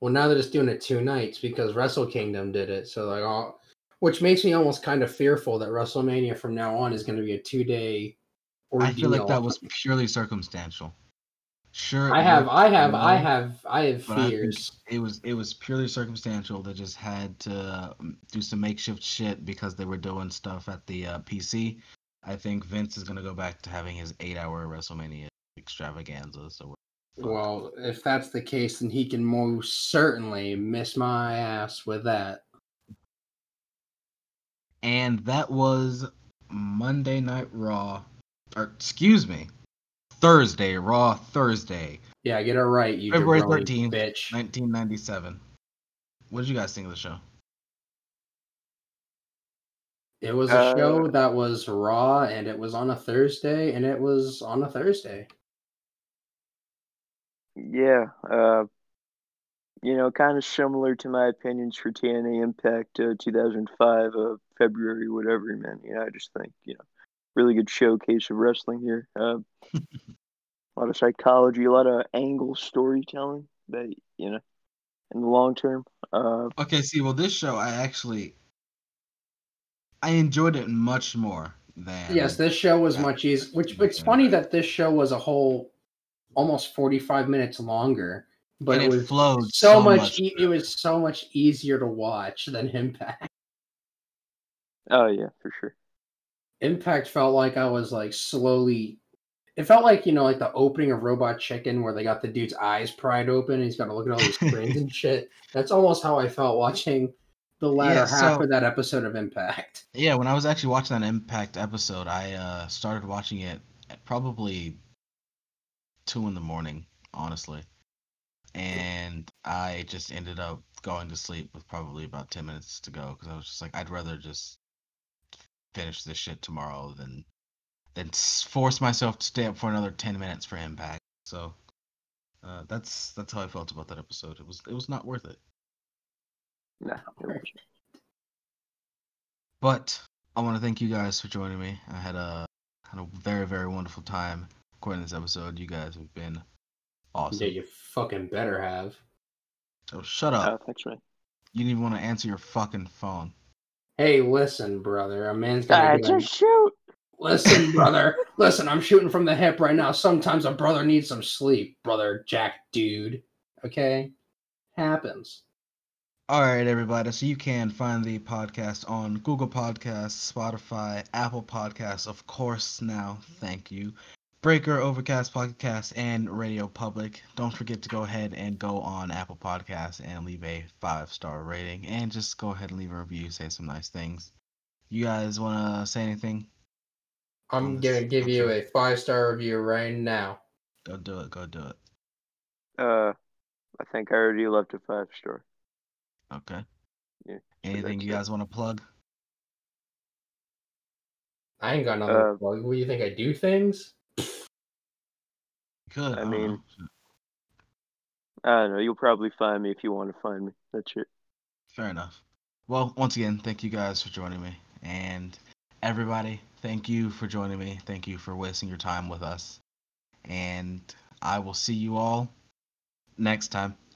well, now they're just doing it two nights because Wrestle Kingdom did it. So like, all, which makes me almost kind of fearful that WrestleMania from now on is going to be a two day. I feel like that was purely circumstantial. Sure, I have, I have, well, I have, I have fears. it was it was purely circumstantial. They just had to um, do some makeshift shit because they were doing stuff at the uh, PC. I think Vince is gonna go back to having his eight-hour WrestleMania extravaganza. So. Well, if that's the case, then he can most certainly miss my ass with that. and that was Monday Night Raw, or excuse me, Thursday Raw Thursday, Yeah, get it right, you February jabroni 13th, bitch. 1997. What did you guys think of the show? It was a Uh, show that was raw, and it was on a Thursday, and it was on a Thursday. Yeah, uh, you know, kind of similar to my opinions for TNA Impact uh, 2005, uh, February, whatever, man. You know, I just think, you know, really good showcase of wrestling here. Uh, a lot of psychology, a lot of angle storytelling that, you know, in the long term. Uh, Okay, see, well, this show I actually I enjoyed it much more than Yes, this show was much easier. Which it's funny that this show was a whole almost forty-five minutes longer, but and it it, was flowed so, so much. e- it was so much easier to watch than Impact. oh, yeah, for sure. Impact felt like I was like slowly. It felt like you know, like the opening of Robot Chicken, where they got the dude's eyes pried open, and he's got to look at all these screens and shit. That's almost how I felt watching the latter Yeah, half so- of that episode of Impact. Yeah, when I was actually watching that Impact episode, I uh, started watching it at probably two in the morning, honestly, and I just ended up going to sleep with probably about ten minutes to go because I was just like, I'd rather just finish this shit tomorrow than than force myself to stay up for another ten minutes for Impact. So uh, that's that's how I felt about that episode. It was it was not worth it. No. But I want to thank you guys for joining me. I had a had a very very wonderful time recording this episode. You guys have been awesome. Yeah, you fucking better have. So shut oh, up. thanks, man. You didn't even want to answer your fucking phone. Hey, listen, brother. A man's got to uh, just shoot. Listen, brother. Listen, I'm shooting from the hip right now. Sometimes a brother needs some sleep, brother Jack dude. Okay? Happens. All right, everybody. So you can find the podcast on Google Podcasts, Spotify, Apple Podcasts, of course. Now, thank you. Breaker, Overcast Podcast, and Radio Public. Don't forget to go ahead and go on Apple Podcasts and leave a five star rating, and just go ahead and leave a review. Say some nice things. You guys want to say anything? I'm gonna give you a five star review right now. Go do it. Go do it. Uh, I think I already left a five star. Okay. Yeah, Anything you guys want to plug? I ain't got nothing Uh, to plug. What do you think I do things? Could. I mean. I don't know. You'll probably find me if you want to find me. That's it. Fair enough. Well, once again, thank you guys for joining me. And everybody, thank you for joining me. Thank you for wasting your time with us. And I will see you all next time.